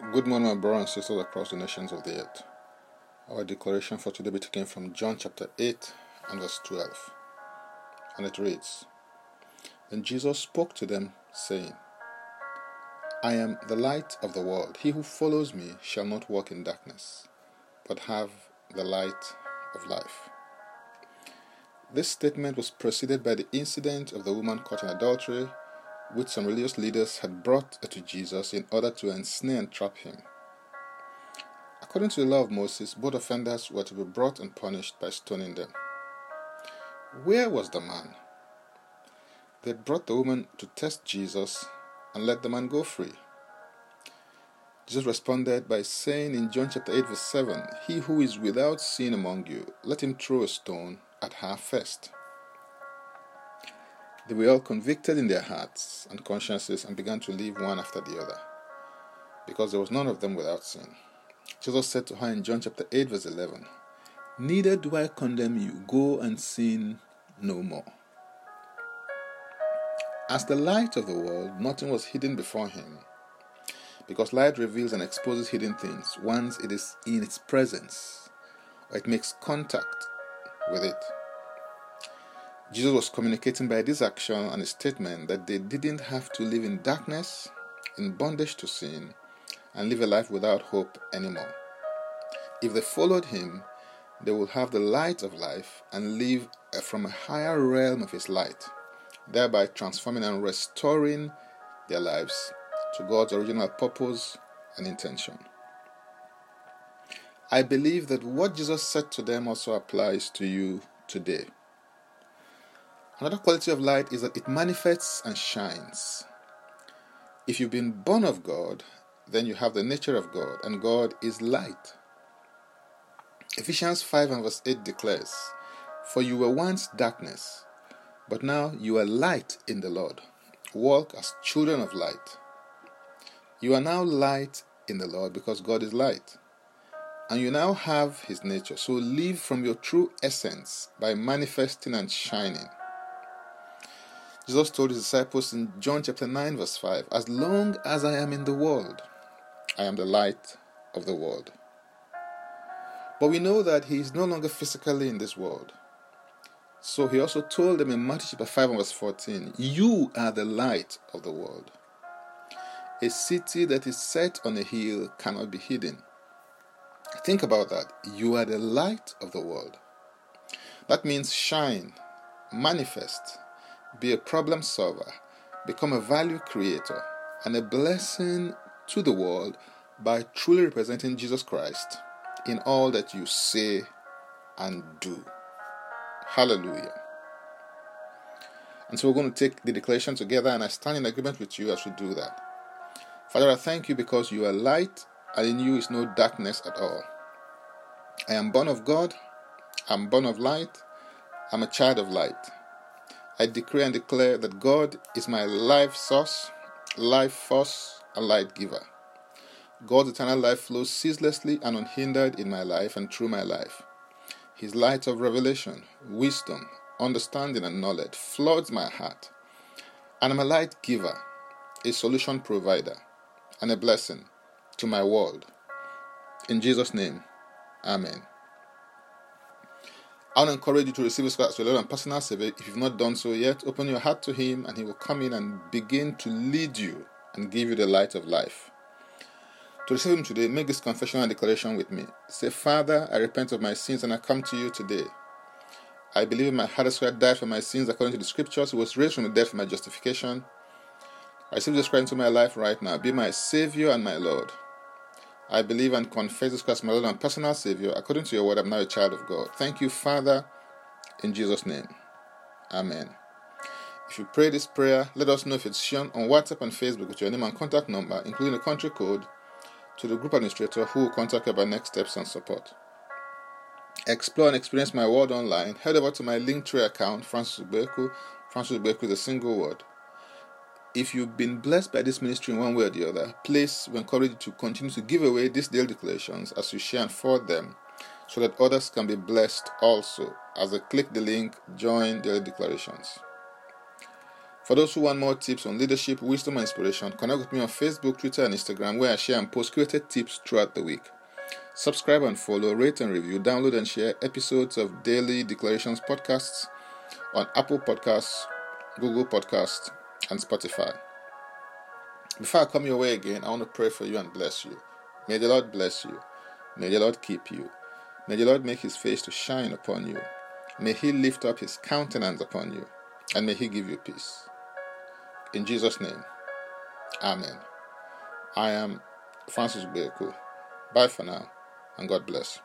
Good morning, my brothers and sisters across the nations of the earth. Our declaration for today be taken from John chapter 8 and verse 12. And it reads Then Jesus spoke to them, saying, I am the light of the world. He who follows me shall not walk in darkness, but have the light of life. This statement was preceded by the incident of the woman caught in adultery which some religious leaders had brought to Jesus in order to ensnare and trap him. According to the law of Moses, both offenders were to be brought and punished by stoning them. Where was the man? They brought the woman to test Jesus and let the man go free. Jesus responded by saying in John chapter 8, verse 7, He who is without sin among you, let him throw a stone at her first. They were all convicted in their hearts and consciences and began to live one after the other, because there was none of them without sin. Jesus said to her in John chapter 8, verse 11, Neither do I condemn you, go and sin no more. As the light of the world, nothing was hidden before him, because light reveals and exposes hidden things once it is in its presence or it makes contact with it. Jesus was communicating by this action and a statement that they didn't have to live in darkness, in bondage to sin, and live a life without hope anymore. If they followed him, they would have the light of life and live uh, from a higher realm of his light, thereby transforming and restoring their lives to God's original purpose and intention. I believe that what Jesus said to them also applies to you today. Another quality of light is that it manifests and shines. If you've been born of God, then you have the nature of God, and God is light. Ephesians 5 and verse 8 declares, For you were once darkness, but now you are light in the Lord. Walk as children of light. You are now light in the Lord because God is light. And you now have His nature. So live from your true essence by manifesting and shining. Jesus told his disciples in John chapter 9, verse 5 As long as I am in the world, I am the light of the world. But we know that he is no longer physically in this world. So he also told them in Matthew chapter 5 verse 14, You are the light of the world. A city that is set on a hill cannot be hidden. Think about that. You are the light of the world. That means shine, manifest, be a problem solver, become a value creator, and a blessing to the world by truly representing Jesus Christ in all that you say and do. Hallelujah. And so we're going to take the declaration together, and I stand in agreement with you as we do that. Father, I thank you because you are light, and in you is no darkness at all. I am born of God, I'm born of light, I'm a child of light. I decree and declare that God is my life source, life force, and light giver. God's eternal life flows ceaselessly and unhindered in my life and through my life. His light of revelation, wisdom, understanding, and knowledge floods my heart. And I'm a light giver, a solution provider, and a blessing to my world. In Jesus' name, Amen. I want to encourage you to receive His Christ as your Lord and personal Savior. If you've not done so yet, open your heart to Him and He will come in and begin to lead you and give you the light of life. To receive Him today, make this confession and declaration with me. Say, Father, I repent of my sins and I come to you today. I believe in my heart that Christ died for my sins according to the scriptures. He was raised from the dead for my justification. I receive Jesus Christ into my life right now. Be my Savior and my Lord. I believe and confess this Christ, my Lord and personal Savior. According to your word, I'm now a child of God. Thank you, Father, in Jesus' name. Amen. If you pray this prayer, let us know if it's shown on WhatsApp and Facebook with your name and contact number, including the country code, to the group administrator who will contact you about next steps and support. Explore and experience my word online. Head over to my Linktree account, Francis Ubeku. Francis Ubeku is a single word if you've been blessed by this ministry in one way or the other, please we encourage you to continue to give away these daily declarations as you share and forward them so that others can be blessed also as they click the link join daily declarations For those who want more tips on leadership, wisdom, and inspiration, connect with me on Facebook, Twitter, and Instagram, where I share and post created tips throughout the week. Subscribe and follow, rate and review, download and share episodes of Daily Declarations podcasts on Apple Podcasts, Google Podcasts, and Spotify. Before I come your way again, I want to pray for you and bless you. May the Lord bless you. May the Lord keep you. May the Lord make his face to shine upon you. May he lift up his countenance upon you. And may he give you peace. In Jesus' name, Amen. I am Francis Beku. Bye for now, and God bless.